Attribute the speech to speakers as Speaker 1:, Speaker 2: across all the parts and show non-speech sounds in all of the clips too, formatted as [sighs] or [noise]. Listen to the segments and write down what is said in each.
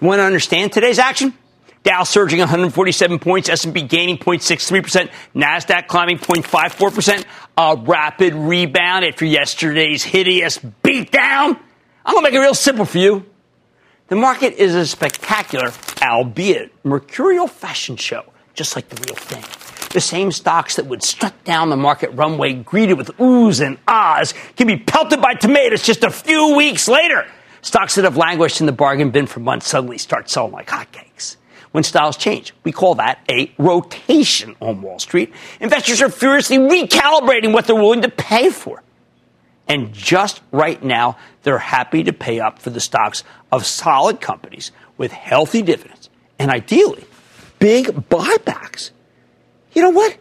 Speaker 1: You want to understand today's action? Dow surging 147 points, S&P gaining 0.63%, Nasdaq climbing 0.54%, a rapid rebound after yesterday's hideous beatdown. I'm going to make it real simple for you. The market is a spectacular, albeit mercurial fashion show, just like the real thing. The same stocks that would strut down the market runway greeted with oohs and ahs can be pelted by tomatoes just a few weeks later. Stocks that have languished in the bargain bin for months suddenly start selling like hotcakes. When styles change, we call that a rotation on Wall Street. Investors are furiously recalibrating what they're willing to pay for. And just right now, they're happy to pay up for the stocks of solid companies with healthy dividends and ideally big buybacks. You know what?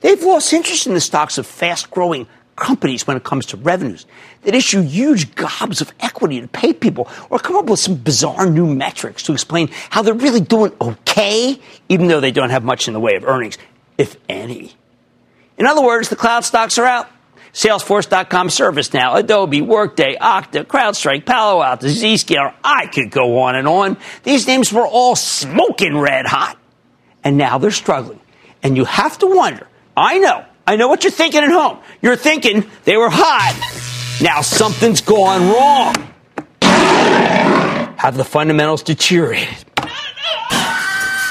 Speaker 1: They've lost interest in the stocks of fast growing companies when it comes to revenues that issue huge gobs of equity to pay people or come up with some bizarre new metrics to explain how they're really doing okay, even though they don't have much in the way of earnings, if any. In other words, the cloud stocks are out. Salesforce.com, ServiceNow, Adobe, Workday, Okta, CrowdStrike, Palo Alto, Zscaler. I could go on and on. These names were all smoking red hot. And now they're struggling. And you have to wonder, I know, I know what you're thinking at home. You're thinking they were hot. Now something's gone wrong. Have the fundamentals deteriorated?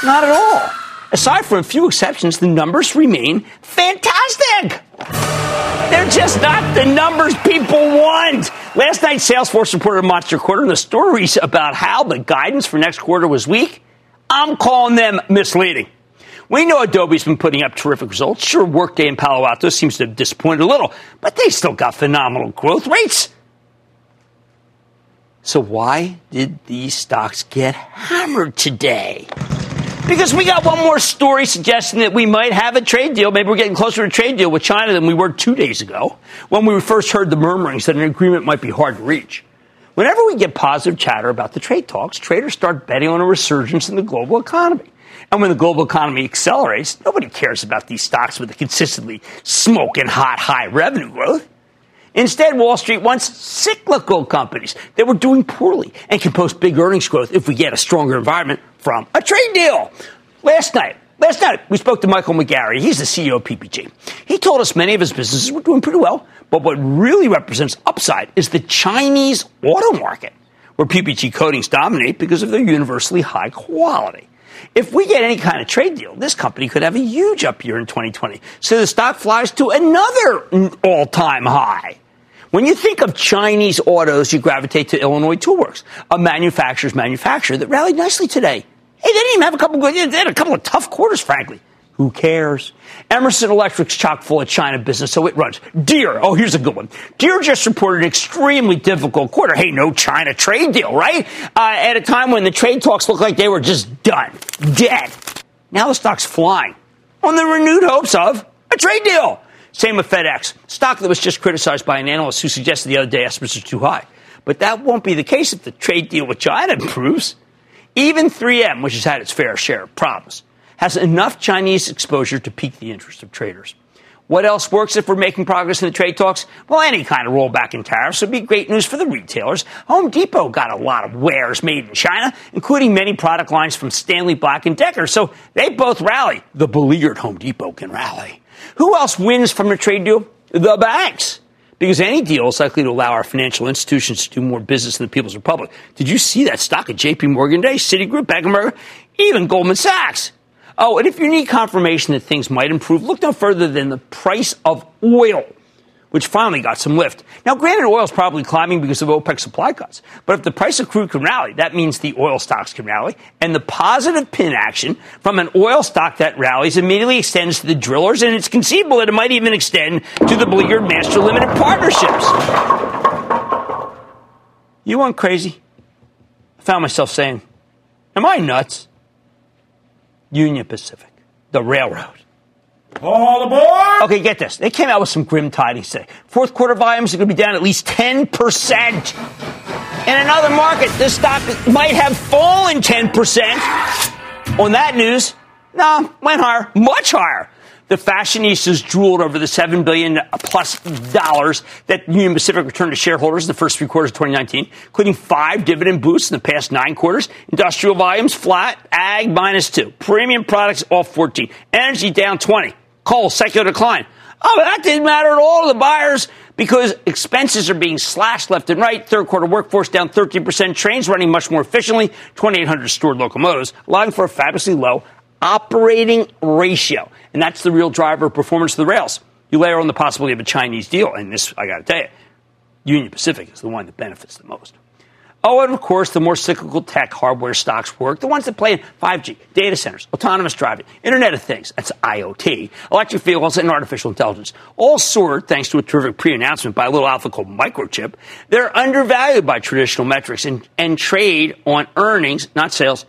Speaker 1: Not at all. Aside from a few exceptions, the numbers remain fantastic. They're just not the numbers people want. Last night, Salesforce reported a monster quarter, and the stories about how the guidance for next quarter was weak, I'm calling them misleading. We know Adobe's been putting up terrific results. Sure, Workday in Palo Alto seems to have disappointed a little, but they still got phenomenal growth rates. So why did these stocks get hammered today? Because we got one more story suggesting that we might have a trade deal. Maybe we're getting closer to a trade deal with China than we were two days ago when we first heard the murmurings that an agreement might be hard to reach. Whenever we get positive chatter about the trade talks, traders start betting on a resurgence in the global economy. And when the global economy accelerates, nobody cares about these stocks with a consistently smoking hot high revenue growth. Instead, Wall Street wants cyclical companies that were doing poorly and can post big earnings growth if we get a stronger environment from a trade deal. Last night, last night we spoke to Michael McGarry. He's the CEO of PPG. He told us many of his businesses were doing pretty well, but what really represents upside is the Chinese auto market, where PPG coatings dominate because of their universally high quality. If we get any kind of trade deal, this company could have a huge up year in 2020. So the stock flies to another all time high. When you think of Chinese autos, you gravitate to Illinois Toolworks, a manufacturer's manufacturer that rallied nicely today. Hey, they didn't even have a couple good, they had a couple of tough quarters, frankly. Who cares? Emerson Electric's chock full of China business, so it runs. Deere, oh, here's a good one. Deere just reported an extremely difficult quarter. Hey, no China trade deal, right? Uh, at a time when the trade talks looked like they were just done, dead. Now the stock's flying on the renewed hopes of a trade deal. Same with FedEx, stock that was just criticized by an analyst who suggested the other day estimates are too high. But that won't be the case if the trade deal with China [laughs] improves. Even 3M, which has had its fair share of problems, has enough Chinese exposure to pique the interest of traders. What else works if we're making progress in the trade talks? Well, any kind of rollback in tariffs would be great news for the retailers. Home Depot got a lot of wares made in China, including many product lines from Stanley Black and Decker. So they both rally. The beleaguered Home Depot can rally. Who else wins from the trade deal? The banks. Because any deal is likely to allow our financial institutions to do more business in the People's Republic. Did you see that stock at JP Morgan today? Citigroup, Bank of America, even Goldman Sachs. Oh, and if you need confirmation that things might improve, look no further than the price of oil, which finally got some lift. Now, granted, oil is probably climbing because of OPEC supply cuts, but if the price of crude can rally, that means the oil stocks can rally, and the positive pin action from an oil stock that rallies immediately extends to the drillers, and it's conceivable that it might even extend to the beleaguered master limited partnerships. You went crazy? I found myself saying, Am I nuts? Union Pacific, the railroad.
Speaker 2: All aboard!
Speaker 1: Okay, get this. They came out with some grim tidings today. Fourth quarter volumes are going to be down at least 10%. In another market, this stock might have fallen 10%. On that news, no, went higher, much higher. The fashionistas drooled over the 7 billion plus dollars that Union Pacific returned to shareholders in the first three quarters of 2019, including five dividend boosts in the past nine quarters. Industrial volumes flat, ag minus two. Premium products off 14. Energy down 20. Coal, secular decline. Oh, that didn't matter at all to the buyers because expenses are being slashed left and right. Third quarter workforce down 13%. Trains running much more efficiently. 2,800 stored locomotives, allowing for a fabulously low operating ratio. And that's the real driver of performance of the rails. You layer on the possibility of a Chinese deal, and this, I got to tell you, Union Pacific is the one that benefits the most. Oh, and of course, the more cyclical tech hardware stocks work, the ones that play in 5G, data centers, autonomous driving, Internet of Things, that's IoT, electric vehicles, and artificial intelligence. All soared thanks to a terrific pre announcement by a little alpha called Microchip. They're undervalued by traditional metrics and, and trade on earnings, not sales,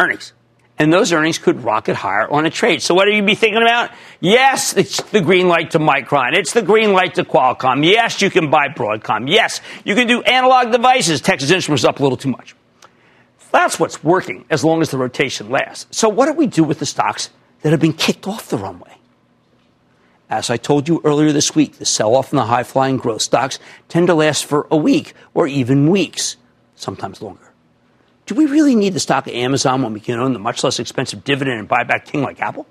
Speaker 1: earnings and those earnings could rocket higher on a trade. So what are you be thinking about? Yes, it's the green light to Micron. It's the green light to Qualcomm. Yes, you can buy Broadcom. Yes, you can do analog devices. Texas Instruments up a little too much. That's what's working as long as the rotation lasts. So what do we do with the stocks that have been kicked off the runway? As I told you earlier this week, the sell off in the high flying growth stocks tend to last for a week or even weeks, sometimes longer. Do we really need the stock of Amazon when we can own the much less expensive dividend and buyback king like Apple?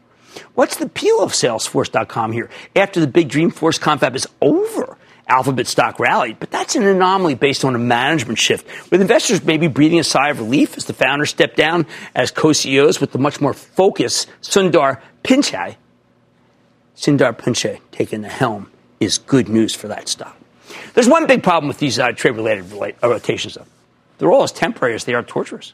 Speaker 1: What's the appeal of Salesforce.com here? After the big Dreamforce confab is over, Alphabet stock rallied, but that's an anomaly based on a management shift, with investors maybe breathing a sigh of relief as the founders step down as co-CEOs with the much more focused Sundar Pichai. Sundar Pichai taking the helm is good news for that stock. There's one big problem with these uh, trade-related rotations, though. They're all as temporary as they are torturous.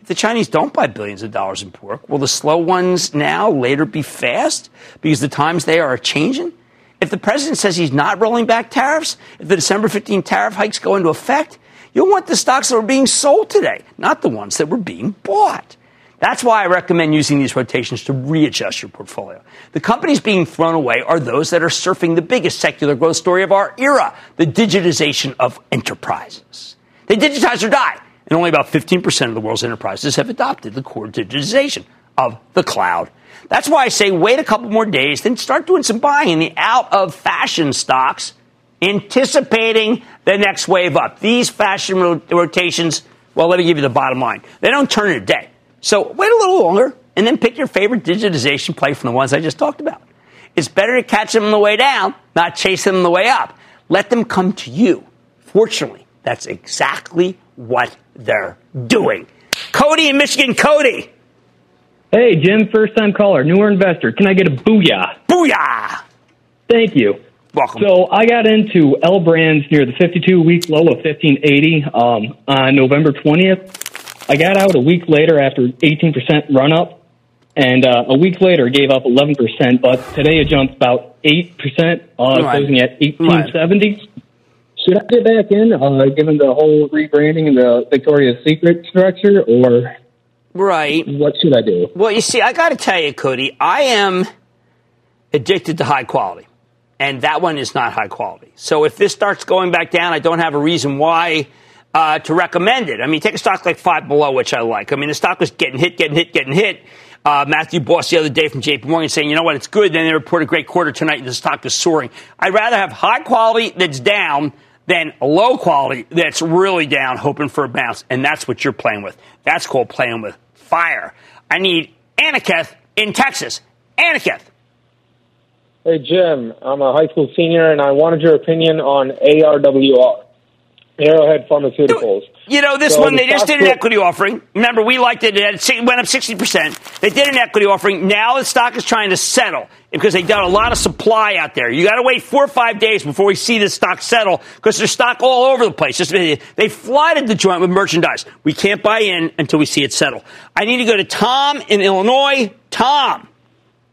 Speaker 1: If the Chinese don't buy billions of dollars in pork, will the slow ones now later be fast because the times they are changing? If the president says he's not rolling back tariffs, if the December 15 tariff hikes go into effect, you'll want the stocks that were being sold today, not the ones that were being bought. That's why I recommend using these rotations to readjust your portfolio. The companies being thrown away are those that are surfing the biggest secular growth story of our era, the digitization of enterprises. They digitize or die. And only about 15% of the world's enterprises have adopted the core digitization of the cloud. That's why I say wait a couple more days, then start doing some buying in the out of fashion stocks, anticipating the next wave up. These fashion rotations, well, let me give you the bottom line. They don't turn in a day. So wait a little longer and then pick your favorite digitization play from the ones I just talked about. It's better to catch them on the way down, not chase them on the way up. Let them come to you. Fortunately, that's exactly what they're doing. Cody in Michigan, Cody.
Speaker 3: Hey, Jim, first time caller, newer investor. Can I get a booyah?
Speaker 1: Booyah!
Speaker 3: Thank you.
Speaker 1: Welcome.
Speaker 3: So I got into L Brands near the 52 week low of 1580 um, on November 20th. I got out a week later after 18% run up, and uh, a week later gave up 11%, but today it jumped about 8%, uh,
Speaker 1: Right.
Speaker 3: closing at 1870. Should I get back in, uh, given the whole rebranding and the Victoria's Secret structure, or
Speaker 1: right.
Speaker 3: what should I do?
Speaker 1: Well, you see, I got to tell you, Cody, I am addicted to high quality. and that one is not high quality. So if this starts going back down, I don't have a reason why uh, to recommend it. I mean, take a stock like Five Below, which I like. I mean, the stock was getting hit, getting hit, getting hit. Uh, Matthew Boss the other day from JP Morgan saying, you know what, it's good. Then they report a great quarter tonight and the stock is soaring. I'd rather have high quality that's down than low quality that's really down, hoping for a bounce. And that's what you're playing with. That's called playing with fire. I need Aniketh in Texas. Aniketh.
Speaker 4: Hey, Jim. I'm a high school senior, and I wanted your opinion on ARWR, Arrowhead Pharmaceuticals.
Speaker 1: You know, this
Speaker 4: So
Speaker 1: one,
Speaker 4: the
Speaker 1: they just did an
Speaker 4: split-
Speaker 1: equity offering. Remember, we liked it. It went up 60%. They did an equity offering. Now the stock is trying to settle because they've got a lot of supply out there. You got to wait four or five days before we see this stock settle because there's stock all over the place. Just, they flooded the joint with merchandise. We can't buy in until we see it settle. I need to go to Tom in Illinois. Tom.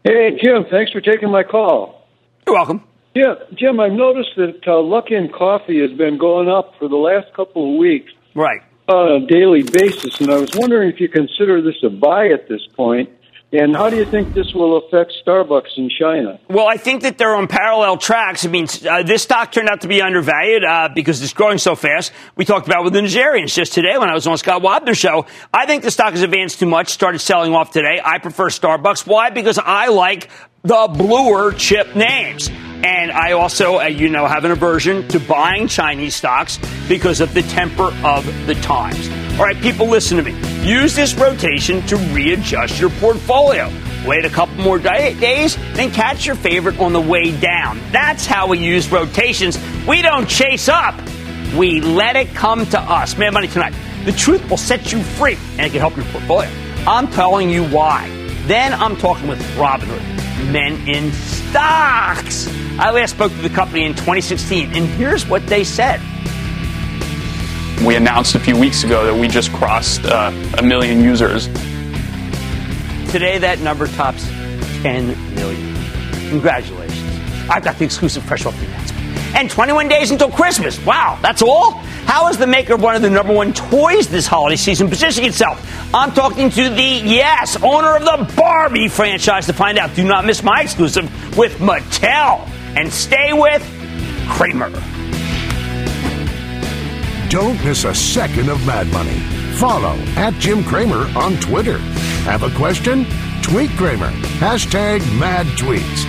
Speaker 5: Hey, Jim, thanks for taking my call.
Speaker 1: You're welcome.
Speaker 5: Yeah, Jim, I've noticed that uh, Luckin Coffee has been going up for the last couple of weeks
Speaker 1: Right.
Speaker 5: on a daily basis, and I was wondering if you consider this a buy at this point, and how do you think this will affect Starbucks in China?
Speaker 1: Well, I think that they're on parallel tracks. I mean, uh, this stock turned out to be undervalued uh, because it's growing so fast. We talked about with the Nigerians just today when I was on Scott Wapner's show. I think the stock has advanced too much, started selling off today. I prefer Starbucks. Why? Because I like the bluer chip names. And I also, uh, you know, have an aversion to buying Chinese stocks because of the temper of the times. All right, people, listen to me. Use this rotation to readjust your portfolio. Wait a couple more day- days, then catch your favorite on the way down. That's how we use rotations. We don't chase up. We let it come to us. Mad Money tonight. The truth will set you free and it can help your portfolio. I'm telling you why. Then I'm talking with Robinhood, men in stocks. I last spoke to the company in 2016, and here's what they said.
Speaker 6: We announced a few weeks ago that we just crossed uh, a million users.
Speaker 1: Today, that number tops 10 million. Congratulations. I've got the exclusive fresh off the announcement. And 21 days until Christmas. Wow, that's all? How is the maker of one of the number one toys this holiday season positioning itself? I'm talking to the, yes, owner of the Barbie franchise to find out. Do not miss my exclusive with Mattel. And stay with Cramer.
Speaker 7: Don't miss a second of Mad Money. Follow at Jim Cramer on Twitter. Have a question? Tweet Cramer. Hashtag mad tweets.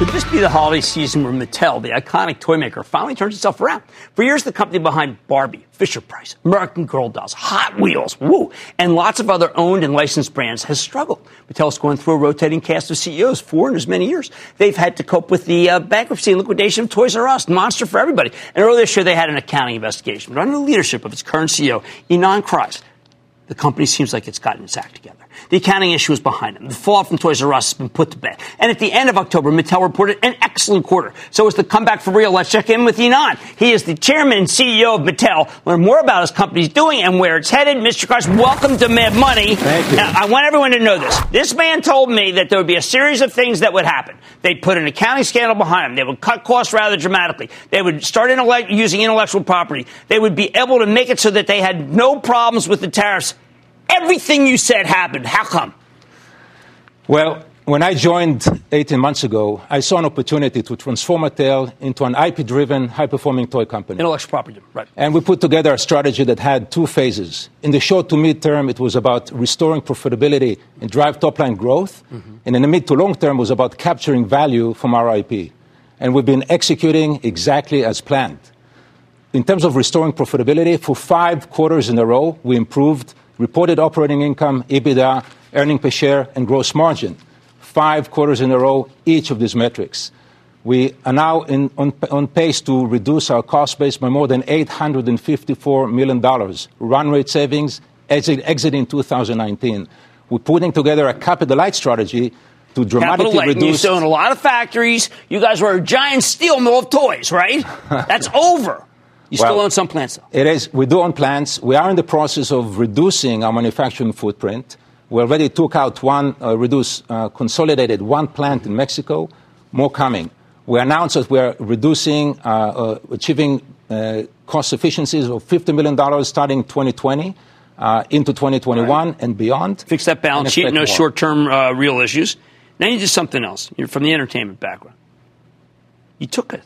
Speaker 1: Could this be the holiday season where Mattel, the iconic toy maker, finally turns itself around? For years, the company behind Barbie, Fisher Price, American Girl Dolls, Hot Wheels, Woo, and lots of other owned and licensed brands has struggled. Mattel's going through a rotating cast of CEOs, four in as many years. They've had to cope with the uh, bankruptcy and liquidation of Toys R Us, monster for everybody. And earlier this year, they had an accounting investigation. But under the leadership of its current CEO, Ynon Kreiz, the company seems like it's gotten its act together. The accounting issue is behind them. The fallout from Toys R Us has been put to bed. And at the end of October, Mattel reported an excellent quarter. So it's the comeback for real. Let's check in with Ynon. He is the chairman and CEO of Mattel. Learn more about his company's doing and where it's headed. Mr. Kreiz, welcome to Mad Money.
Speaker 8: Thank you.
Speaker 1: Now, I want everyone to know this. This man told me that there would be a series of things that would happen. They'd put an accounting scandal behind them. They would cut costs rather dramatically. They would start intellect- using intellectual property. They would be able to make it so that they had no problems with the tariffs. Everything you said happened. How come?
Speaker 8: Well, when I joined 18 months ago, I saw an opportunity to transform Mattel into an IP driven, high performing toy company.
Speaker 1: Intellectual property, right.
Speaker 8: And we put together a strategy that had two phases. In the short to mid term, it was about restoring profitability and drive top line growth.
Speaker 1: Mm-hmm.
Speaker 8: And in the mid to long term, was about capturing value from our IP. And we've been executing exactly as planned. In terms of restoring profitability, for five quarters in a row, we improved reported operating income, EBITDA, earning per share, and gross margin. Five quarters in a row, each of these metrics. We are now in, on, on, pace to reduce our cost base by more than $854 million. Run rate savings exit, exiting 2019. We're putting together a capital light strategy to dramatically reduce.
Speaker 1: Capital
Speaker 8: reduce.
Speaker 1: You still own a lot of factories. You guys were a giant steel mill of toys, right? [laughs] That's over. You
Speaker 8: Well,
Speaker 1: still own some plants, though.
Speaker 8: It is. We do own plants. We are in the process of reducing our manufacturing footprint. We already took out one, uh, reduced, uh, consolidated one plant in Mexico. More coming. We announced that we are reducing, uh, uh, achieving uh, cost efficiencies of $50 million starting 2020 uh, into 2021 and beyond.
Speaker 1: Fix that balance sheet, no short term uh, real issues. Now you do something else. You're from the entertainment background. You took a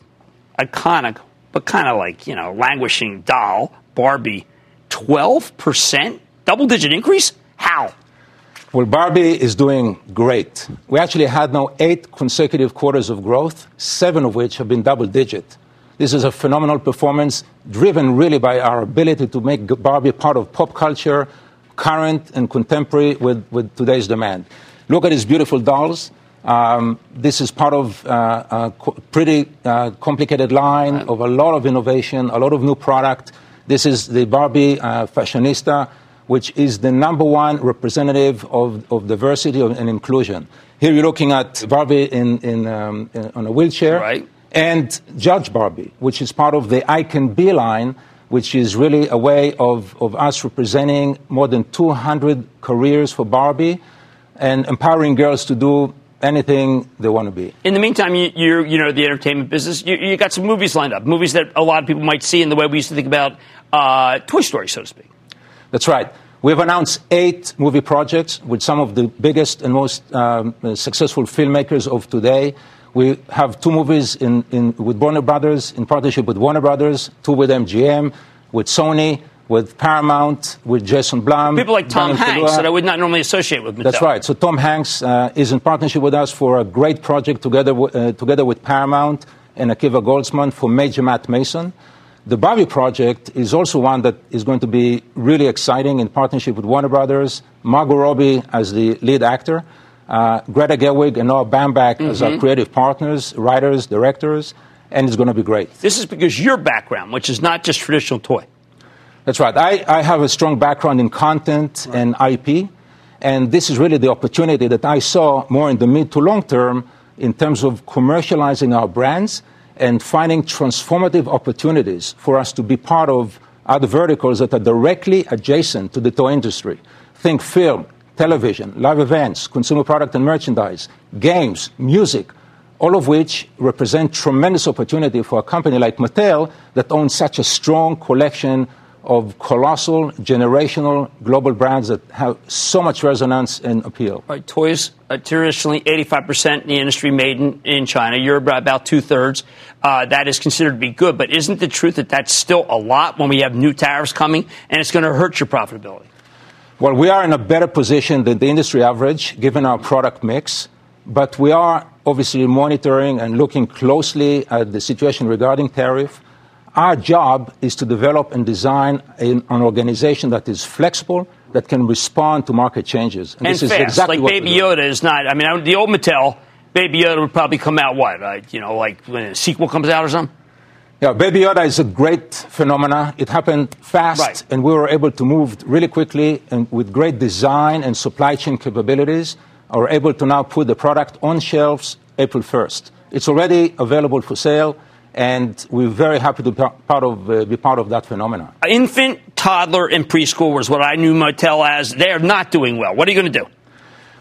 Speaker 1: iconic, but kind of like, you know, languishing doll, Barbie, 12%? Double digit increase? How?
Speaker 8: Well, Barbie is doing great. We actually had now eight consecutive quarters of growth, seven of which have been double digit. This is a phenomenal performance driven really by our ability to make Barbie part of pop culture, current and contemporary with, with today's demand. Look at these beautiful dolls. Um, this is part of uh, a co- pretty uh, complicated line of a lot of innovation, a lot of new product. This is the Barbie uh, Fashionista, which is the number one representative of, of diversity and inclusion. Here you're looking at Barbie in, in, um, in- on a wheelchair.
Speaker 1: Right.
Speaker 8: And Judge Barbie, which is part of the I Can Be line, which is really a way of, of us representing more than 200 careers for Barbie and empowering girls to do anything they want to be.
Speaker 1: In the meantime, you, you're, you know, the entertainment business, you, you got some movies lined up, movies that a lot of people might see in the way we used to think about uh, Toy Story, so to speak.
Speaker 8: That's right. We've announced eight movie projects with some of the biggest and most um, uh, successful filmmakers of today. We have two movies in, in, with Warner Brothers, in partnership with Warner Brothers, two with MGM, with Sony, with Paramount, with Jason Blum.
Speaker 1: People like Tom
Speaker 8: Daniel
Speaker 1: Hanks that I would not normally associate with Mattel.
Speaker 8: That's right. So Tom Hanks uh, is in partnership with us for a great project together, w- uh, together with Paramount and Akiva Goldsman for Major Matt Mason. The Barbie project is also one that is going to be really exciting in partnership with Warner Brothers, Margot Robbie as the lead actor, uh, Greta Gerwig and Noah Baumbach as our
Speaker 1: Mhm.
Speaker 8: creative partners, writers, directors, and it's going to be great.
Speaker 1: This is because your background, which is not just traditional toy.
Speaker 8: That's right. I, I have a strong background in content and IP, and this is really the opportunity that I saw more in the mid to long term in terms of commercializing our brands and finding transformative opportunities for us to be part of other verticals that are directly adjacent to the toy industry. Think film, television, live events, consumer product and merchandise, games, music, all of which represent tremendous opportunity for a company like Mattel that owns such a strong collection of colossal, generational global brands that have so much resonance and appeal.
Speaker 1: Right, toys uh, traditionally 85% in the industry made in, in China. You're about, about two thirds. Uh, that is considered to be good, but isn't the truth that that's still a lot when we have new tariffs coming and it's going to hurt your profitability?
Speaker 8: Well, we are in a better position than the industry average given our product mix, but we are obviously monitoring and looking closely at the situation regarding tariff. Our job is to develop and design an, an organization that is flexible, that can respond to market changes.
Speaker 1: And, and this fast, is exactly like Baby Yoda is not. I mean, the old Mattel, Baby Yoda would probably come out what? Uh, you know, like when a sequel comes out or something.
Speaker 8: Yeah, Baby Yoda is a great phenomenon. It happened fast, right. and we were able to move really quickly and with great design and supply chain capabilities. Are able to now put the product on shelves April 1st. It's already available for sale, and we're very happy to be part of, uh, be part of that phenomenon.
Speaker 1: Infant, toddler, and preschool was what I knew Mattel as. They're not doing well. What are you going to do?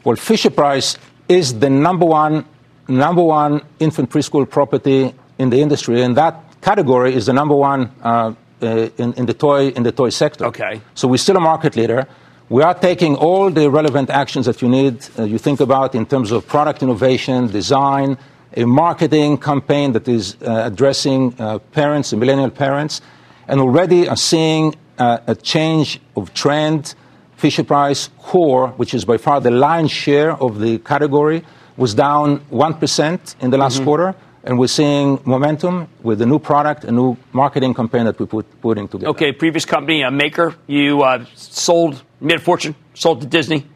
Speaker 8: Well, Fisher Price is the number one number one infant preschool property in the industry, and that category is the number one uh, uh, in, in, the toy in the toy sector.
Speaker 1: Okay.
Speaker 8: So we're still a market leader. We are taking all the relevant actions that you need, uh, you think about in terms of product innovation, design, a marketing campaign that is uh, addressing uh, parents and millennial parents, and already are seeing uh, a change of trend. Fisher Price Core, which is by far the lion's share of the category, was down 1% in the last mm-hmm. quarter and we're seeing momentum with the new product, a new marketing campaign that we put putting together.
Speaker 1: Okay, previous company, a maker, you uh, sold, made a fortune, sold to Disney.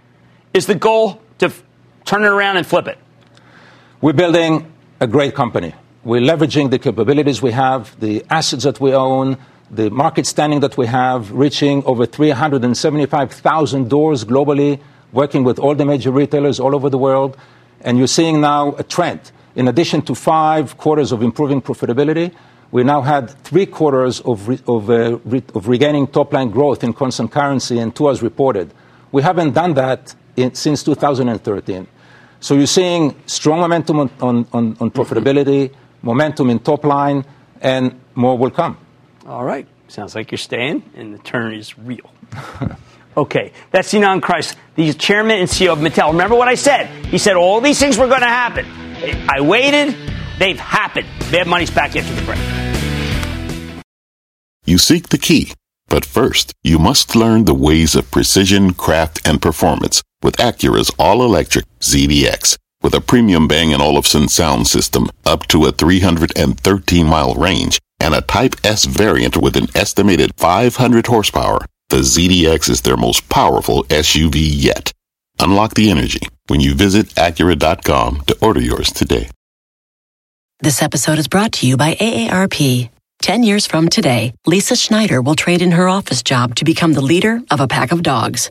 Speaker 1: Is the goal to f- turn it around and flip it?
Speaker 8: We're building a great company. We're leveraging the capabilities we have, the assets that we own, the market standing that we have, reaching over 375,000 doors globally, working with all the major retailers all over the world. And you're seeing now a trend in addition to five quarters of improving profitability, we now had three quarters of, uh, regaining top line growth in constant currency and two as reported. We haven't done that since 2013. So you're seeing strong momentum on, on, on, on profitability, momentum in top line, and more will come.
Speaker 1: All right. Sounds like you're staying, and the turn is real. [laughs] okay, that's Ynon Kreiz, the chairman and CEO of Mattel. Remember what I said? He said all these things were going to happen. I waited. They've happened. Mad Money's back after the break.
Speaker 9: You seek the key, but first, you must learn the ways of precision, craft, and performance with Acura's all-electric ZDX. With a premium Bang & Olufsen sound system up to a 313-mile range and a Type S variant with an estimated 500 horsepower, the ZDX is their most powerful SUV yet. Unlock the energy when you visit Acura.com to order yours today.
Speaker 10: This episode is brought to you by AARP. Ten years from today, Lisa Schneider will trade in her office job to become the leader of a pack of dogs.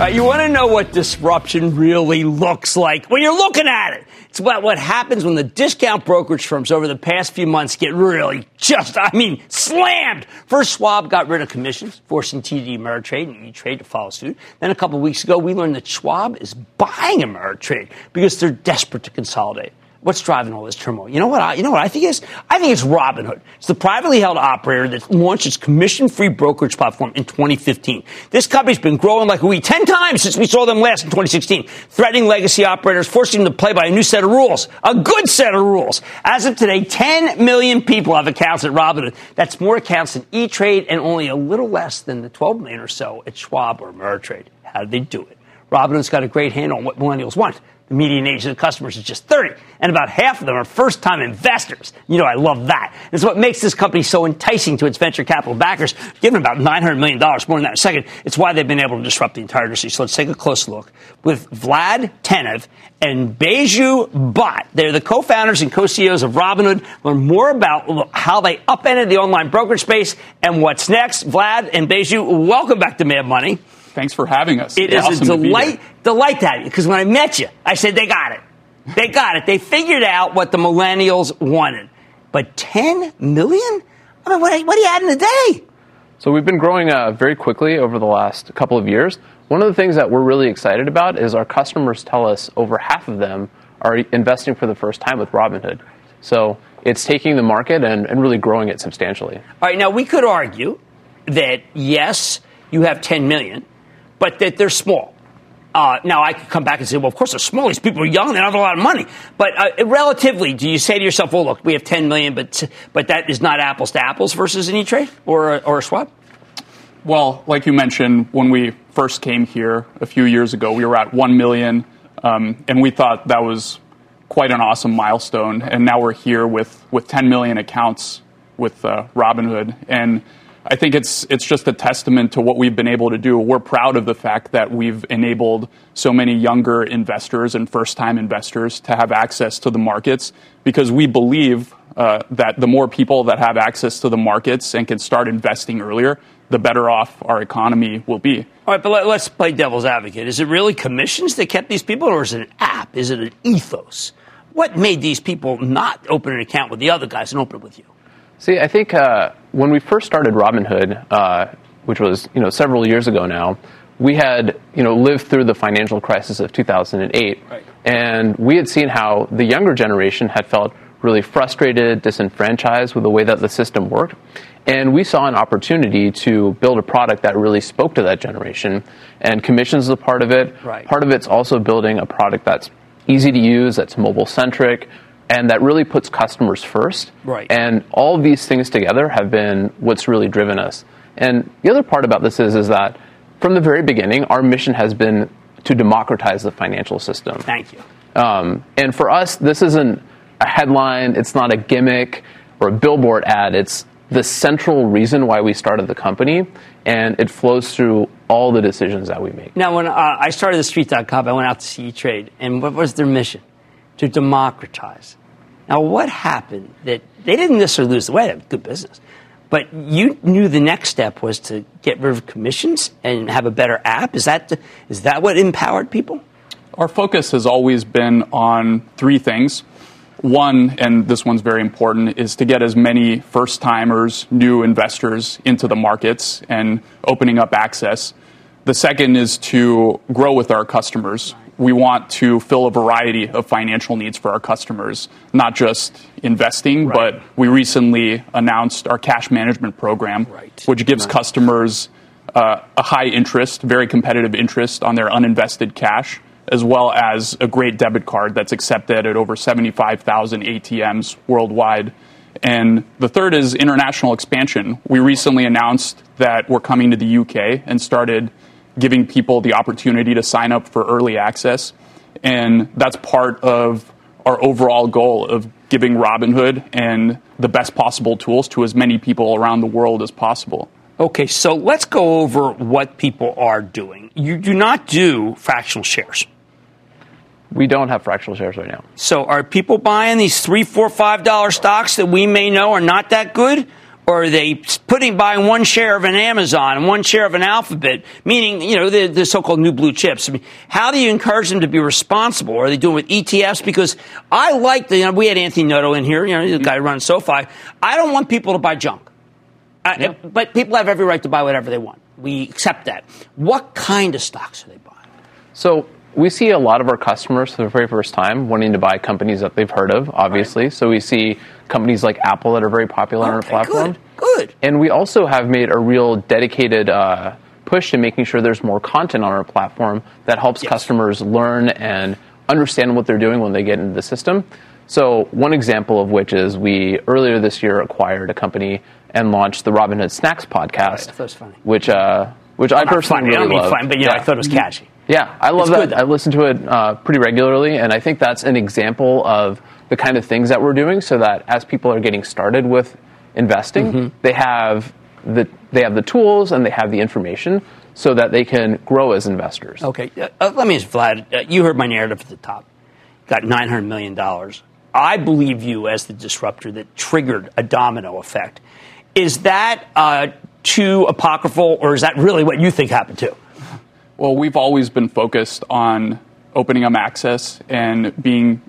Speaker 1: Uh, you want to know what disruption really looks like when you're looking at it. It's about what happens when the discount brokerage firms over the past few months get really just, I mean, slammed. First, Schwab got rid of commissions, forcing TD Ameritrade and E-Trade to follow suit. Then a couple weeks ago, we learned that Schwab is buying Ameritrade because they're desperate to consolidate. What's driving all this turmoil? You know what? I, you know what I think is? I think it's Robinhood. It's the privately held operator that launched its commission-free brokerage platform in 2015. This company's been growing like we ten times since we saw them last in 2016, threatening legacy operators, forcing them to play by a new set of rules, a good set of rules. As of today, 10 million people have accounts at Robinhood. That's more accounts than E-Trade and only a little less than the 12 million or so at Schwab or Ameritrade. How did they do it? Robinhood's got a great handle on what millennials want. The median age of the customers is just 30, and about half of them are first time investors. You know, I love that. It's what makes this company so enticing to its venture capital backers, giving about $900 million, more than that in a second. It's why they've been able to disrupt the entire industry. So let's take a close look with Vlad Tenev and Baiju Bhatt. They're the co founders and co CEOs of Robinhood. Learn more about how they upended the online brokerage space and what's next. Vlad and Baiju, welcome back to Mad Money.
Speaker 6: Thanks for having us.
Speaker 1: It it's is awesome a delight, delight to have you because when I met you, I said they got it. They got it. They figured out what the millennials wanted. But 10 million? I mean, what, what are you adding a day?
Speaker 6: So we've been growing uh, very quickly over the last couple of years.
Speaker 11: one of the things that we're really excited about is our customers tell us over half of them are investing for the first time with Robinhood. So it's taking the market and, and really growing it substantially.
Speaker 1: All right, now we could argue that yes, you have 10 million, but that they're small. Uh, now I could come back and say, well, of course they're small. These people are young; they don't have a lot of money. But uh, relatively, do you say to yourself, well, look, we have 10 million, but but that is not apples to apples versus an E Trade or a, or a Schwab?
Speaker 6: Well, like you mentioned, when we first came here a few years ago, we were at 1 million, um, and we thought that was quite an awesome milestone. And now we're here with, with 10 million accounts with uh, Robinhood. And I think it's, it's just a testament to what we've been able to do. We're proud of the fact that we've enabled so many younger investors and first time investors to have access to the markets because we believe uh, that the more people that have access to the markets and can start investing earlier, the better off our economy will be.
Speaker 1: All right, but let, us play devil's advocate. Is it really commissions that kept these people, or is it an app? Is it an ethos? What made these people not open an account with the other guys and open it with you?
Speaker 11: See, I think uh, when we first started Robinhood, uh, which was you know several years ago now, we had you know lived through the financial crisis of 2008, right. and we had seen how the younger generation had felt really frustrated, disenfranchised with the way that the system worked. And we saw an opportunity to build a product that really spoke to that generation. And commissions is a part of it.
Speaker 1: Right.
Speaker 11: Part of it's also building a product that's easy to use, that's mobile centric, and that really puts customers first.
Speaker 1: Right.
Speaker 11: And all these things together have been what's really driven us. And the other part about this is, is that from the very beginning, our mission has been to democratize the financial system.
Speaker 1: Thank you.
Speaker 11: Um, and for us, this isn't a headline, it's not a gimmick or a billboard ad. It's the central reason why we started the company, and it flows through all the decisions that we make.
Speaker 1: Now, when uh, I started the Street.com, I went out to see Trade, and what was their mission? To democratize. Now, what happened that they didn't necessarily lose the? They good business. But you knew the next step was to get rid of commissions and have a better app. Is that, is that what empowered people?
Speaker 6: Our focus has always been on three things. One, and this one's very important, is to get as many first timers, new investors into the markets and opening up access. The second is to grow with our customers. We want to fill a variety of financial needs for our customers, not just investing,
Speaker 1: right.
Speaker 6: but we recently announced our cash management program,
Speaker 1: right.
Speaker 6: which gives right. customers uh, a high interest, very competitive interest on their uninvested cash as well as a great debit card that's accepted at over 75,000 ATMs worldwide. And the third is international expansion. We recently announced that we're coming to the UK and started giving people the opportunity to sign up for early access. And that's part of our overall goal of giving Robinhood and the best possible tools to as many people around the world as possible.
Speaker 1: Okay, so let's go over what people are doing. You do not do fractional shares.
Speaker 11: We don't have fractional shares right now.
Speaker 1: So are people buying these three, four, five dollar stocks that we may know are not that good? Or are they putting buying one share of an Amazon and one share of an Alphabet, meaning you know the, the so-called new blue chips? I mean, how do you encourage them to be responsible? Are they doing with ETFs? Because I like the you know, we had Anthony Noto in here, you know, the guy who runs SoFi. I don't want people to buy junk, I, but people have every right to buy whatever they want. We accept that. What kind of stocks are they buying?
Speaker 11: So we see a lot of our customers for the very first time wanting to buy companies that they've heard of, obviously. Right. So we see companies like Apple that are very popular okay, on our platform.
Speaker 1: Good, good.
Speaker 11: And we also have made a real dedicated uh, push to making sure there's more content on our platform that helps yes. customers learn and understand what they're doing when they get into the system. So one example of which is we earlier this year acquired a company and launched the Robinhood Snacks podcast,
Speaker 1: right,
Speaker 11: which uh, which well, I personally
Speaker 1: funny.
Speaker 11: really love.
Speaker 1: Fun, but yeah, yeah, I thought it was catchy.
Speaker 11: Yeah, I love
Speaker 1: it's
Speaker 11: that.
Speaker 1: Good,
Speaker 11: I listen to it uh, pretty regularly, and I think that's an example of the kind of things that we're doing, so that as people are getting started with investing,
Speaker 1: mm-hmm.
Speaker 11: they have the they have the tools and they have the information so that they can grow as investors.
Speaker 1: Okay, uh, uh let me just Vlad. Uh, you heard my narrative at the top. Got nine hundred million dollars. I believe you as the disruptor that triggered a domino effect. Is that uh, too apocryphal, or is that really what you think happened too?
Speaker 6: Well, we've always been focused on opening up access and being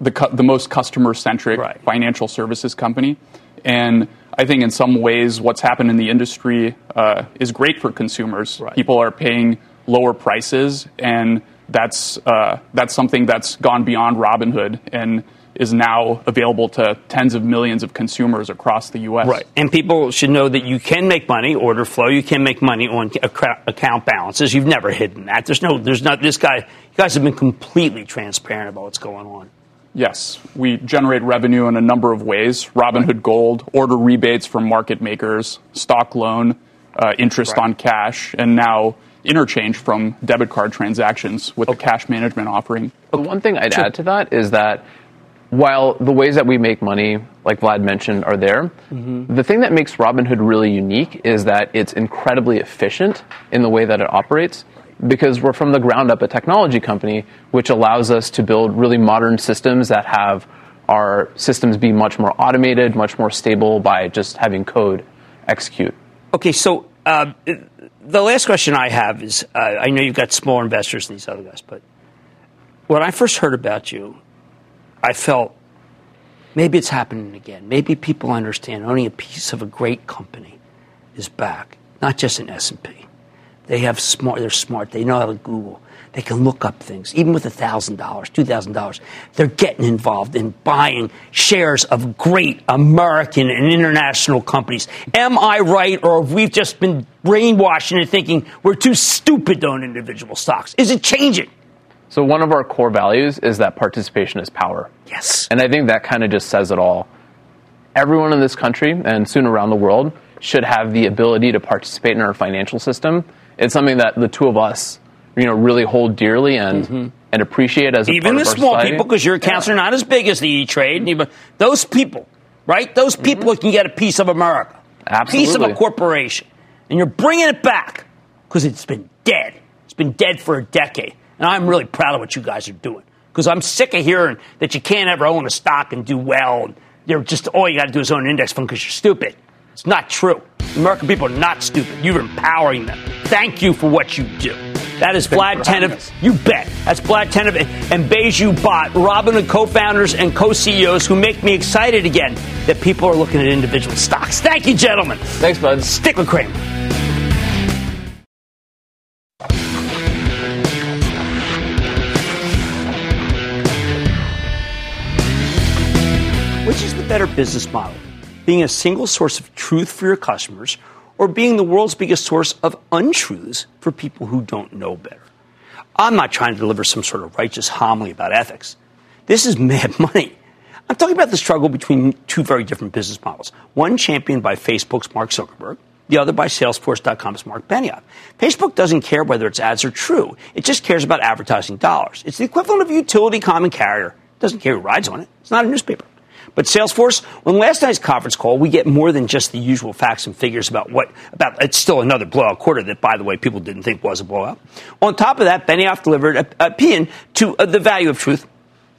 Speaker 6: the, cu- the most customer centric
Speaker 1: right.
Speaker 6: financial services company. And I think in some ways, what's happened in the industry uh, is great for consumers.
Speaker 1: Right.
Speaker 6: People are paying lower prices, and that's uh, that's something that's gone beyond Robinhood and is now available to tens of millions of consumers across the U.S.
Speaker 1: Right, and people should know that you can make money order flow. You can make money on account balances. You've never hidden that. There's no, there's not. This guy, you guys have been completely transparent about what's going on.
Speaker 6: Yes, we generate revenue in a number of ways Robinhood Gold, order rebates from market makers, stock loan, uh, interest right. on cash, and now interchange from debit card transactions with okay. the cash management offering.
Speaker 11: The one thing I'd sure. add to that is that while the ways that we make money, like Vlad mentioned, are there, mm-hmm. the thing that makes Robinhood really unique is that it's incredibly efficient in the way that it operates because we're from the ground up a technology company, which allows us to build really modern systems that have our systems be much more automated, much more stable by just having code execute.
Speaker 1: Okay, so uh, the last question I have is uh, I know you've got small investors and these other guys, but when I first heard about you, I felt maybe it's happening again. Maybe people understand only a piece of a great company is back, not just an S&P. They have smart. They're smart. They know how to Google. They can look up things, even with thousand dollars, two thousand dollars. They're getting involved in buying shares of great American and international companies. Am I right, or have we just been brainwashing and thinking we're too stupid to own individual stocks? Is it changing?
Speaker 11: So one of our core values is that participation is power.
Speaker 1: Yes.
Speaker 11: And I think that kind of just says it all. Everyone in this country and soon around the world should have the ability to participate in our financial system it's something that the two of us, you know, really hold dearly and mm-hmm. and appreciate as
Speaker 1: even
Speaker 11: the
Speaker 1: small
Speaker 11: society.
Speaker 1: people because your accounts yeah. are not as big as the E Trade. Those people, right? Those mm-hmm. people mm-hmm. can get a piece of America,
Speaker 11: Absolutely.
Speaker 1: piece of a corporation, and you're bringing it back because it's been dead. It's been dead for a decade, and I'm really proud of what you guys are doing because I'm sick of hearing that you can't ever own a stock and do well. And they're just all you got to do is own an index fund because you're stupid. It's not true. American people are not stupid. You're empowering them. Thank you for what you do. That is Vlad Tenev. You bet. That's Vlad Tenev and Baiju Robin Robinhood co-founders and co-CEOs who make me excited again that people are looking at individual stocks. Thank you, gentlemen.
Speaker 11: Thanks, bud.
Speaker 1: Stick with Cramer. Business model? being a single source of truth for your customers or being the world's biggest source of untruths for people who don't know better. I'm not trying to deliver some sort of righteous homily about ethics. This is [laughs] mad money. I'm talking about the struggle between two very different business models. One championed by Facebook's Mark Zuckerberg, the other by Salesforce.com's Marc Benioff. Facebook doesn't care whether its ads are true. It just cares about advertising dollars. It's the equivalent of a utility common carrier. It doesn't care who rides on it. It's not a newspaper. But Salesforce, on last night's conference call, we get more than just the usual facts and figures about what about. It's still another blowout quarter that, by the way, people didn't think was a blowout. On top of that, Benioff delivered a, a to uh, the value of truth,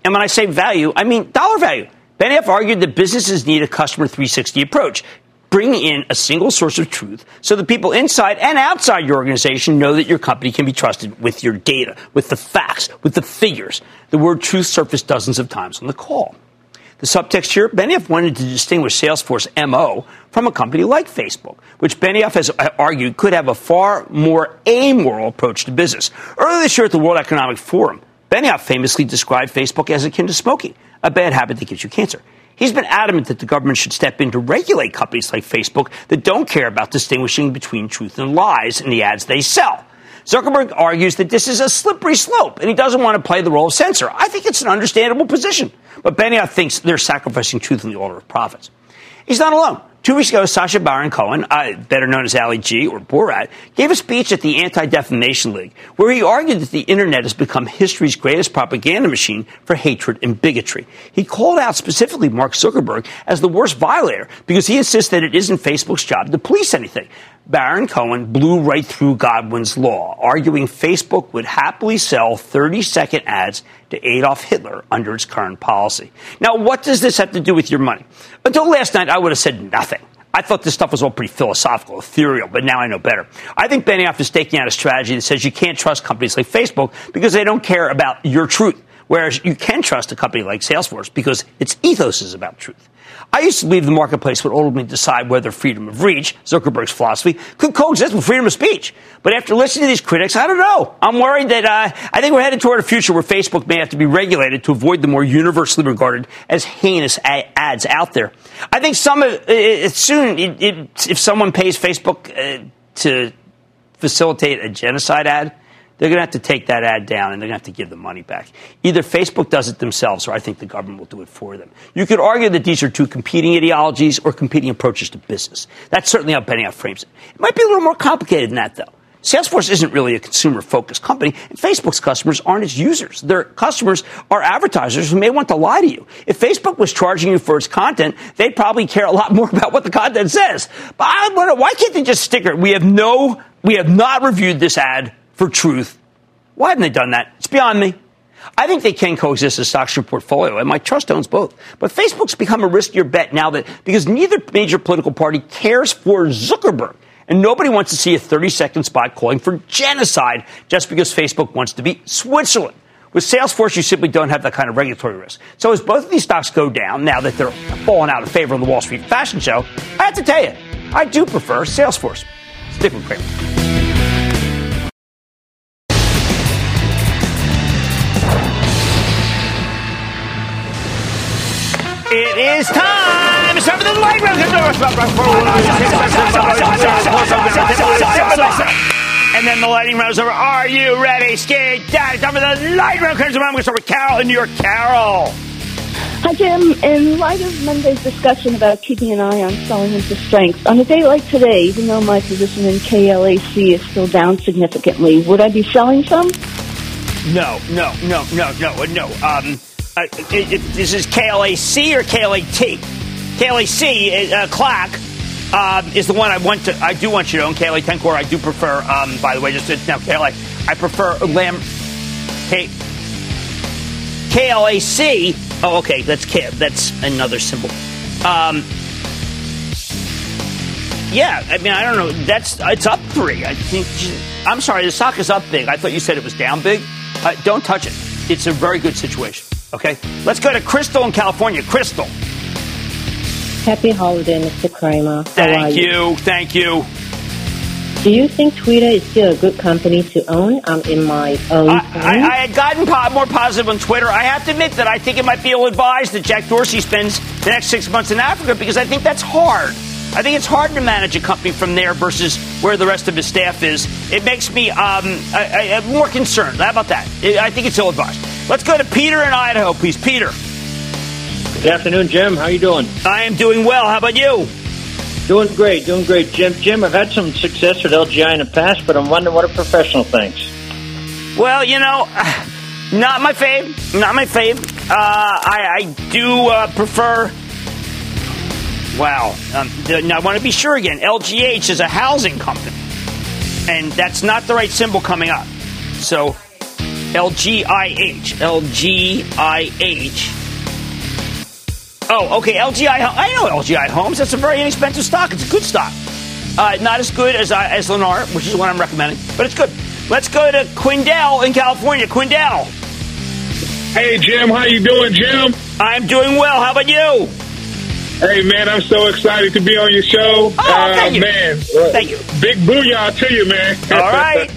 Speaker 1: and when I say value, I mean dollar value. Benioff argued that businesses need a customer 360 approach. Bring in a single source of truth so the people inside and outside your organization know that your company can be trusted with your data, with the facts, with the figures. The word truth surfaced dozens of times on the call. The subtext here Benioff wanted to distinguish Salesforce MO from a company like Facebook, which Benioff has uh, argued could have a far more amoral approach to business. Earlier this year at the World Economic Forum, Benioff famously described Facebook as akin to smoking, a bad habit that gives you cancer. He's been adamant that the government should step in to regulate companies like Facebook that don't care about distinguishing between truth and lies in the ads they sell. Zuckerberg argues that this is a slippery slope and he doesn't want to play the role of censor. I think it's an understandable position. But Benioff thinks they're sacrificing truth in the order of profits. He's not alone. Two weeks ago, Sacha Baron Cohen, uh, better known as Ali G or Borat, gave a speech at the Anti Defamation League where he argued that the internet has become history's greatest propaganda machine for hatred and bigotry. He called out specifically Mark Zuckerberg as the worst violator because he insists that it isn't Facebook's job to police anything. Baron Cohen blew right through Godwin's law, arguing Facebook would happily sell 30 second ads to Adolf Hitler under its current policy. Now, what does this have to do with your money? Until last night, I would have said nothing. I thought this stuff was all pretty philosophical, ethereal, but now I know better. I think Benioff is taking out a strategy that says you can't trust companies like Facebook because they don't care about your truth. Whereas you can trust a company like Salesforce because its ethos is about truth. I used to believe the marketplace would ultimately decide whether freedom of reach, Zuckerberg's philosophy, could coexist with freedom of speech. But after listening to these critics, I don't know. I'm worried that uh, I think we're headed toward a future where Facebook may have to be regulated to avoid the more universally regarded as heinous ads out there. I think some of it, soon, it, it, if someone pays Facebook uh, to facilitate a genocide ad, they're going to have to take that ad down and they're going to have to give the money back. Either Facebook does it themselves or I think the government will do it for them. You could argue that these are two competing ideologies or competing approaches to business. That's certainly how Benioff frames it. It might be a little more complicated than that, though. Salesforce isn't really a consumer focused company, and Facebook's customers aren't its users. Their customers are advertisers who may want to lie to you. If Facebook was charging you for its content, they'd probably care a lot more [laughs] about what the content says. But I wonder, why can't they just stick it? We have no, we have not reviewed this ad for truth. Why haven't they done that? It's beyond me. I think they can coexist as stocks your portfolio, and my trust owns both. But Facebook's become a riskier bet now that because neither major political party cares for Zuckerberg. And nobody wants to see a 30 second spot calling for genocide just because Facebook wants to be Switzerland. With Salesforce, you simply don't have that kind of regulatory risk. So as both of these stocks go down, now that they're falling out of favor on the Wall Street fashion show, I have to tell you, I do prefer Salesforce. Stick with Cramer. It is time. It's time for the light round. And then the lighting round is over. Are you ready? Skate down. Time for the light round. I'm going to start with Carol in New York. Carol.
Speaker 12: Hi, Jim. In light of Monday's discussion about keeping an eye on selling into strength, on a day like today, even though my position in KLAC is still down significantly, would I be selling some?
Speaker 1: No, no, no, no, no, no. Um, uh, it, it, this is KLAC or KLAT? KLAC, uh, Clack, um, is the one I want to. I do want you to own KLA-Tencor. I do prefer. Um, by the way, just now KLA. I prefer Lam. K. KLAC. Oh, okay. That's K. That's another symbol. Um, yeah, I mean, I don't know. That's it's up three. I think. I'm sorry, the stock is up big. I thought you said it was down big. Uh, don't touch it. It's a very good situation. Okay, let's go to Crystal in California. Crystal.
Speaker 13: Happy holiday, Mr. Cramer.
Speaker 1: Thank you? you? Thank you.
Speaker 13: Do you think Twitter is still a good company to own? I'm in my own. I,
Speaker 1: I, I had gotten po- more positive on Twitter. I have to admit that I think it might be ill advised that Jack Dorsey spends the next six months in Africa because I think that's hard. I think it's hard to manage a company from there versus where the rest of his staff is. It makes me um, I, I, more concerned. How about that? I think it's ill advised. Let's go to Peter in Idaho, please. Peter.
Speaker 14: Good afternoon, Jim. How are you doing?
Speaker 1: I am doing well. How about you?
Speaker 14: Doing great, doing great, Jim. Jim, I've had some success with LGI in the past, but I'm wondering what a professional thinks.
Speaker 1: Well, you know, [sighs] not my fave. Not my fave. Uh, I, I, do uh, prefer. Wow. Um, I want to be sure again. LGH is a housing company, and that's not the right symbol coming up. So LGIH. LGIH. Oh, okay. LGI. I know LGI Homes. That's a very inexpensive stock. It's a good stock. Uh, not as good as uh, as Lennar, which is what I'm recommending, but it's good. Let's go to Quindell in California. Quindell.
Speaker 15: Hey Jim, how you doing, Jim?
Speaker 1: I'm doing well. How about you?
Speaker 15: Hey man, I'm so excited to be on your show.
Speaker 1: Oh, uh, thank you.
Speaker 15: man.
Speaker 1: Thank you.
Speaker 15: Big booyah to you, man.
Speaker 1: All right.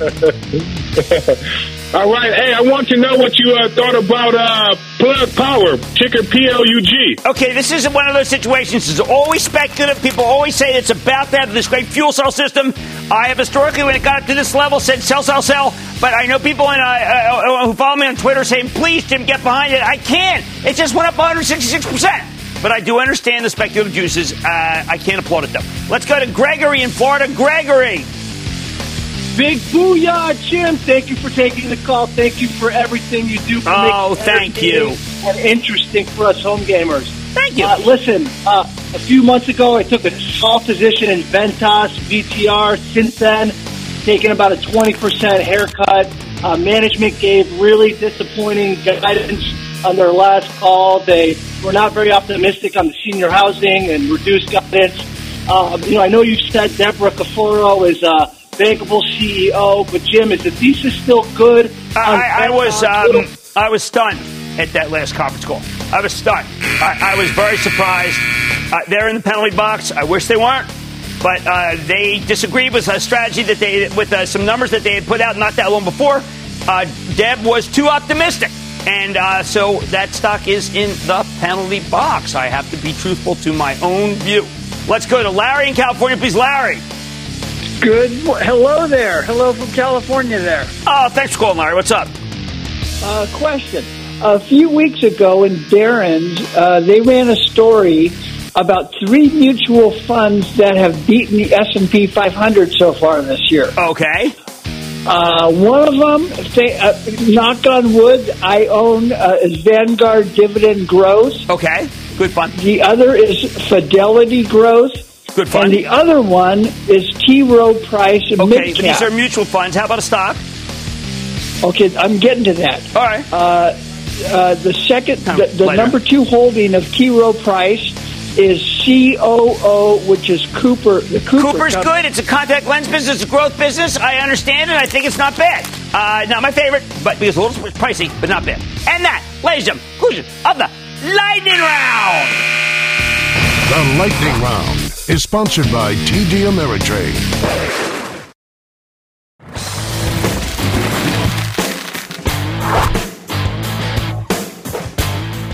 Speaker 1: [laughs]
Speaker 15: All right. Hey, I want to know what you uh, thought about uh, Plug Power, ticker PLUG.
Speaker 1: Okay, this isn't one of those situations. It's always speculative. People always say it's about to have this great fuel cell system. I have historically, when it got up to this level, said sell, sell, sell. But I know people in, uh, uh, who follow me on Twitter saying, please, Jim, get behind it. I can't. It just went up 166%. But I do understand the speculative juices. Uh, I can't applaud it, though. Let's go to Gregory in Florida. Gregory.
Speaker 16: Big booyah, Jim. Thank you for taking the call. Thank you for everything you do for
Speaker 1: oh, thank you.
Speaker 16: and interesting for us home gamers.
Speaker 1: Thank you.
Speaker 16: Uh, listen, uh, a few months ago, I took a small position in Ventas, VTR. Since then, taken about a 20% haircut. Uh, management gave really disappointing guidance on their last call. They were not very optimistic on the senior housing and reduced guidance. Uh, you know, I know you said Debra Cafaro is uh, bankable CEO. But Jim, is the thesis still good?
Speaker 1: I, I was um, I was stunned. at that last conference call. I was stunned. I, I was very surprised. Uh, they're in the penalty box. I wish they weren't. But uh, they disagreed with a strategy that they, with uh, some numbers that they had put out not that long before. Uh, Deb was too optimistic. And uh, so that stock is in the penalty box. I have to be truthful to my own view. Let's go to Larry in California, please. Larry.
Speaker 17: Good. Hello there. Hello from California there.
Speaker 1: Oh, thanks for calling, Larry. What's up?
Speaker 17: Uh, question. A few weeks ago in Barron's, uh, they ran a story about three mutual funds that have beaten the S&P 500 so far this year.
Speaker 1: Okay.
Speaker 17: Uh, one of them, say, uh, knock on wood, I own uh, is Vanguard Dividend Growth.
Speaker 1: Okay, good fun.
Speaker 17: The other is Fidelity Growth.
Speaker 1: Good fun.
Speaker 17: And the other one is T. Rowe Price and
Speaker 1: Okay,
Speaker 17: Midcap.
Speaker 1: these are mutual funds. How about a stock?
Speaker 17: Okay, I'm getting to that.
Speaker 1: All right.
Speaker 17: Uh, uh, the second, the, the
Speaker 1: later.
Speaker 17: number two holding of T. Rowe Price is COO, which is Cooper. The Cooper
Speaker 1: Cooper's
Speaker 17: company.
Speaker 1: good. It's a contact lens business, it's a growth business. I understand it. I think it's not bad. Uh, not my favorite, but because a little pricey, but not bad. And that, ladies and gentlemen, conclusion of the lightning round.
Speaker 7: The Lightning Round is sponsored by TD Ameritrade.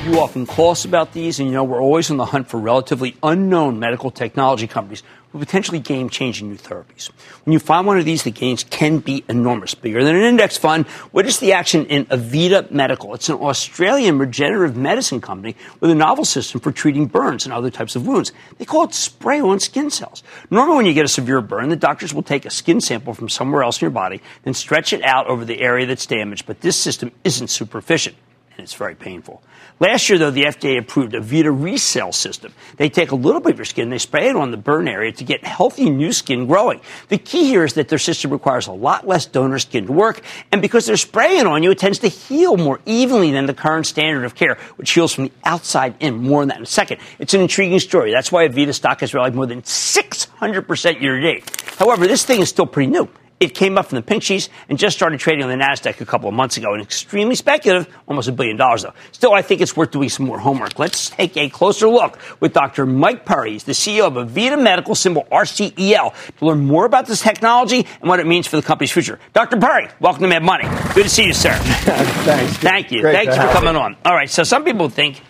Speaker 1: You often call us about these, and you know we're always on the hunt for relatively unknown medical technology companies with potentially game changing new therapies. When you find one of these, the gains can be enormous, bigger than an index fund. What is the action in Avita Medical? It's an Australian regenerative medicine company with a novel system for treating burns and other types of wounds. They call it spray on skin cells. Normally, when you get a severe burn, the doctors will take a skin sample from somewhere else in your body, then stretch it out over the area that's damaged, but this system isn't super efficient and it's very painful. Last year, though, the FDA approved Avita RECELL system. They take a little bit of your skin, they spray it on the burn area to get healthy new skin growing. The key here is that their system requires a lot less donor skin to work, and because they're spraying on you, it tends to heal more evenly than the current standard of care, which heals from the outside in. More on that in a second. It's an intriguing story. That's why Avita stock has rallied more than 600% year to date. However, this thing is still pretty new. It came up from the pink sheets and just started trading on the NASDAQ a couple of months ago. And extremely speculative, almost a billion dollars though. Still, I think it's worth doing some more homework. Let's take a closer look with Dr. Mike Perry. He's the CEO of Avita Medical, symbol RCEL, to learn more about this technology and what it means for the company's future. Dr. Perry, welcome to Mad Money. Good to see you, sir. [laughs]
Speaker 18: Thanks.
Speaker 1: Thank you.
Speaker 18: Great
Speaker 1: Thanks for coming
Speaker 18: you.
Speaker 1: on. All right, so some people think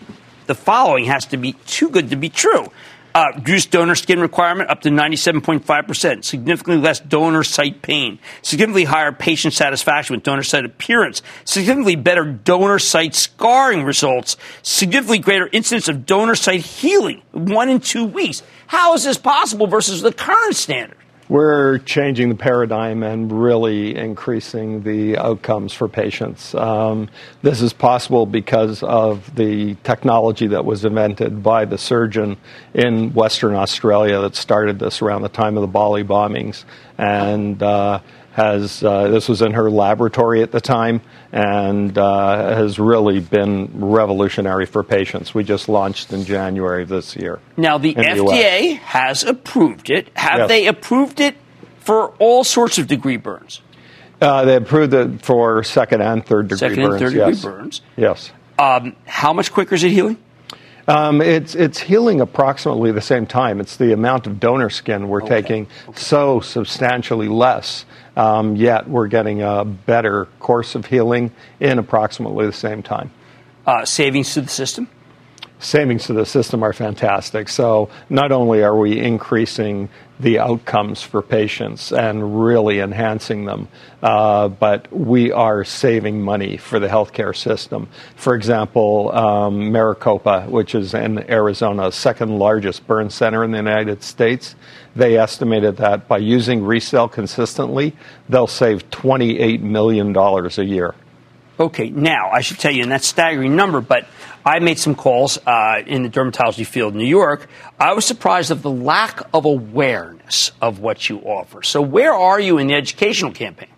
Speaker 1: the following has to be too good to be true. Uh, reduced donor skin requirement up to 97.5%, significantly less donor site pain, significantly higher patient satisfaction with donor site appearance, significantly better donor site scarring results, significantly greater incidence of donor site healing, one in two weeks. How is this possible versus the current standard?
Speaker 18: We're changing the paradigm and really increasing the outcomes for patients. Um, this is possible because of the technology that was invented by the surgeon in Western Australia that started this around the time of the Bali bombings. And uh, has uh, this was in her laboratory at the time and uh, has really been revolutionary for patients. We just launched in January of this year.
Speaker 1: Now, the
Speaker 18: in the
Speaker 1: FDA has approved it. Have
Speaker 18: Yes.
Speaker 1: they approved it for all sorts of degree burns?
Speaker 18: Uh, they approved it for second and third degree
Speaker 1: Second and
Speaker 18: burns.
Speaker 1: third degree
Speaker 18: yes.
Speaker 1: burns.
Speaker 18: Yes.
Speaker 1: Um, how much quicker is it healing?
Speaker 18: Um, it's it's healing approximately the same time. It's the amount of donor skin we're taking so substantially less. Um, yet we're getting a better course of healing in approximately the same time.
Speaker 1: Uh, savings to the system?
Speaker 18: Savings to the system are fantastic. So not only are we increasing the outcomes for patients and really enhancing them, uh, but we are saving money for the healthcare system. For example, um, Maricopa, which is in Arizona, second largest burn center in the United States, they estimated that by using RECELL consistently, they'll save $28 million a year.
Speaker 1: Okay, now I should tell you, and that's a staggering number, but I made some calls uh, in the dermatology field in New York. I was surprised of the lack of awareness of what you offer. So, where are you in the educational campaign?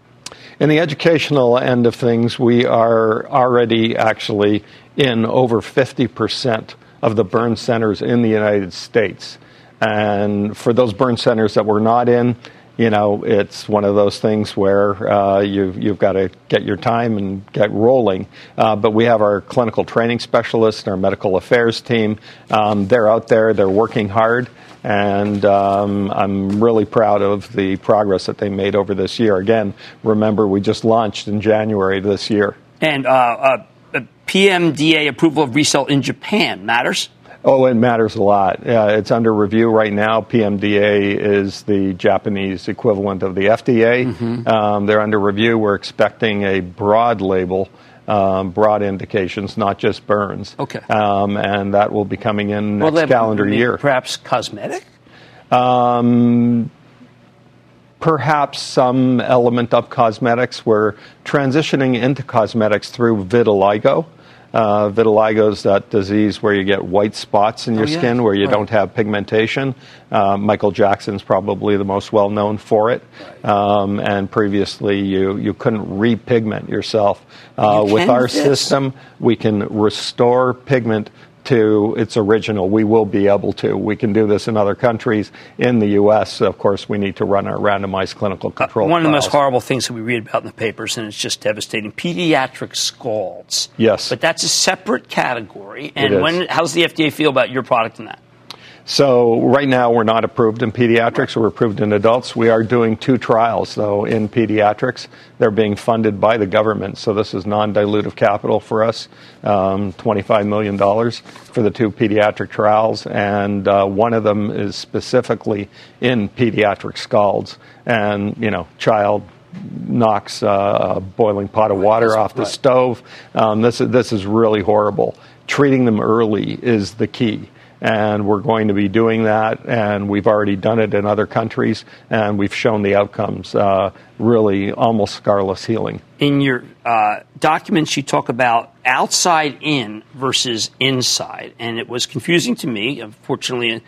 Speaker 18: In the educational end of things, we are already actually in over 50% of the burn centers in the United States. And for those burn centers that we're not in, you know, it's one of those things where uh, you, you've got to get your time and get rolling. Uh, but we have our clinical training specialists, and our medical affairs team. Um, they're out there, they're working hard. And um, I'm really proud of the progress that they made over this year. Again, remember, we just launched in January this year.
Speaker 1: And uh, uh PMDA approval of RECELL in Japan matters?
Speaker 18: Oh, it matters a lot. Uh, it's under review right now. PMDA is the Japanese equivalent of the FDA. Mm-hmm. Um, they're under review. We're expecting a broad label. Um, broad indications, not just burns.
Speaker 1: Okay.
Speaker 18: Um, and that will be coming in next well, calendar year.
Speaker 1: Perhaps cosmetic?
Speaker 18: Um, perhaps some element of cosmetics. We're transitioning into cosmetics through vitiligo. Uh, vitiligo is that disease where you get white spots in your oh, yeah. skin where you right. don't have pigmentation. Uh, Michael Jackson's probably the most well known for it. Right. Um, and previously, you, you couldn't repigment yourself. Uh,
Speaker 1: you
Speaker 18: with our system, we can restore pigment to its original. We will be able to. We can do this in other countries. In the U.S., of course, we need to run our randomized clinical control.
Speaker 1: Uh, one
Speaker 18: trials.
Speaker 1: of the most horrible things that we read about in the papers, and it's just devastating: pediatric scalds.
Speaker 18: Yes,
Speaker 1: but that's a separate category. And when? How's the FDA feel about your product in that?
Speaker 18: So right now we're not approved in pediatrics. We're approved in adults. We are doing two trials though in pediatrics. They're being funded by the government, so this is non-dilutive capital for us. Um, Twenty-five million dollars for the two pediatric trials, and uh, one of them is specifically in pediatric scalds. And you know, child knocks uh, a boiling pot of water off the right. stove. Um, this this is really horrible. Treating them early is the key and we're going to be doing that, and we've already done it in other countries, and we've shown the outcomes uh, really almost scarless healing.
Speaker 1: In your uh, documents, you talk about outside in versus inside, and it was confusing to me. Unfortunately,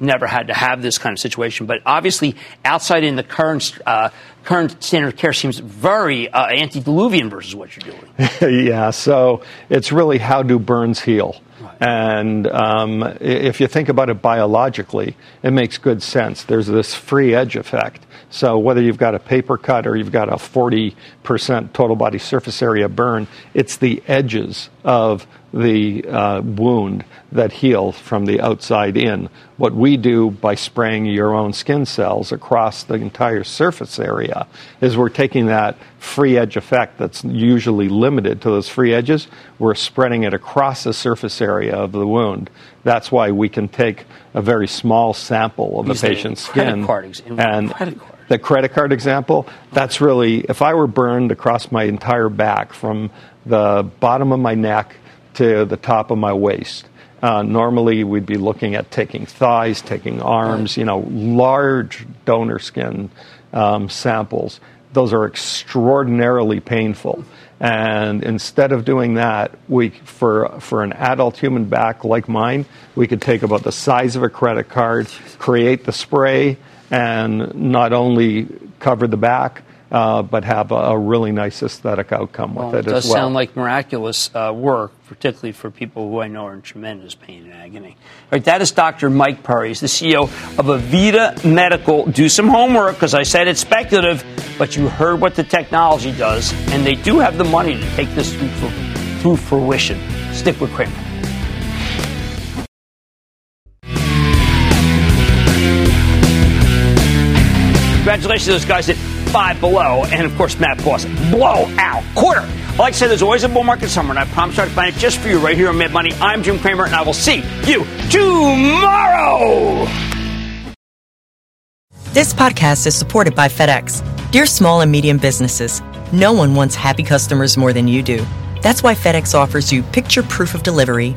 Speaker 1: never had to have this kind of situation, but obviously, outside in the current uh, current standard of care seems very uh, antediluvian versus what you're
Speaker 18: doing. [laughs] yeah, so it's really how do burns heal. And um, if you think about it biologically, it makes good sense. There's this free edge effect. So whether you've got a paper cut or you've got a 40% total body surface area burn, it's the edges of the uh, wound that heals from the outside in. What we do by spraying your own skin cells across the entire surface area is we're taking that free edge effect that's usually limited to those free edges, we're spreading it across the surface area of the wound. That's why we can take a very small sample of a patient's
Speaker 1: skin
Speaker 18: and
Speaker 1: credit
Speaker 18: the credit card example, that's really if I were burned across my entire back from the bottom of my neck to the top of my waist. Uh, normally, we'd be looking at taking thighs, taking arms, you know, large donor skin um, samples. Those are extraordinarily painful. And instead of doing that, we, for, for an adult human back like mine, we could take about the size of a credit card, create the spray, and not only cover the back, uh, but have a, a, really nice aesthetic outcome with
Speaker 1: well,
Speaker 18: it,
Speaker 1: it
Speaker 18: does
Speaker 1: as
Speaker 18: well.
Speaker 1: sound like miraculous uh, work, particularly for people who I know are in tremendous pain and agony. All right, that is Dr. Mike Perry. He's the CEO of Avita Medical. Do some homework because I said it's speculative, but you heard what the technology does, and they do have the money to take this through, through fruition. Stick with Cramer. Congratulations to those guys at Five Below, and of course, Matt Boss. Blowout quarter. Like I said, there's always a bull market somewhere, and I promise I'll find it just for you right here on Mad Money. I'm Jim Cramer, and I will see you tomorrow.
Speaker 19: This podcast is supported by FedEx. Dear small and medium businesses, no one wants happy customers more than you do. That's why FedEx offers you picture proof of delivery,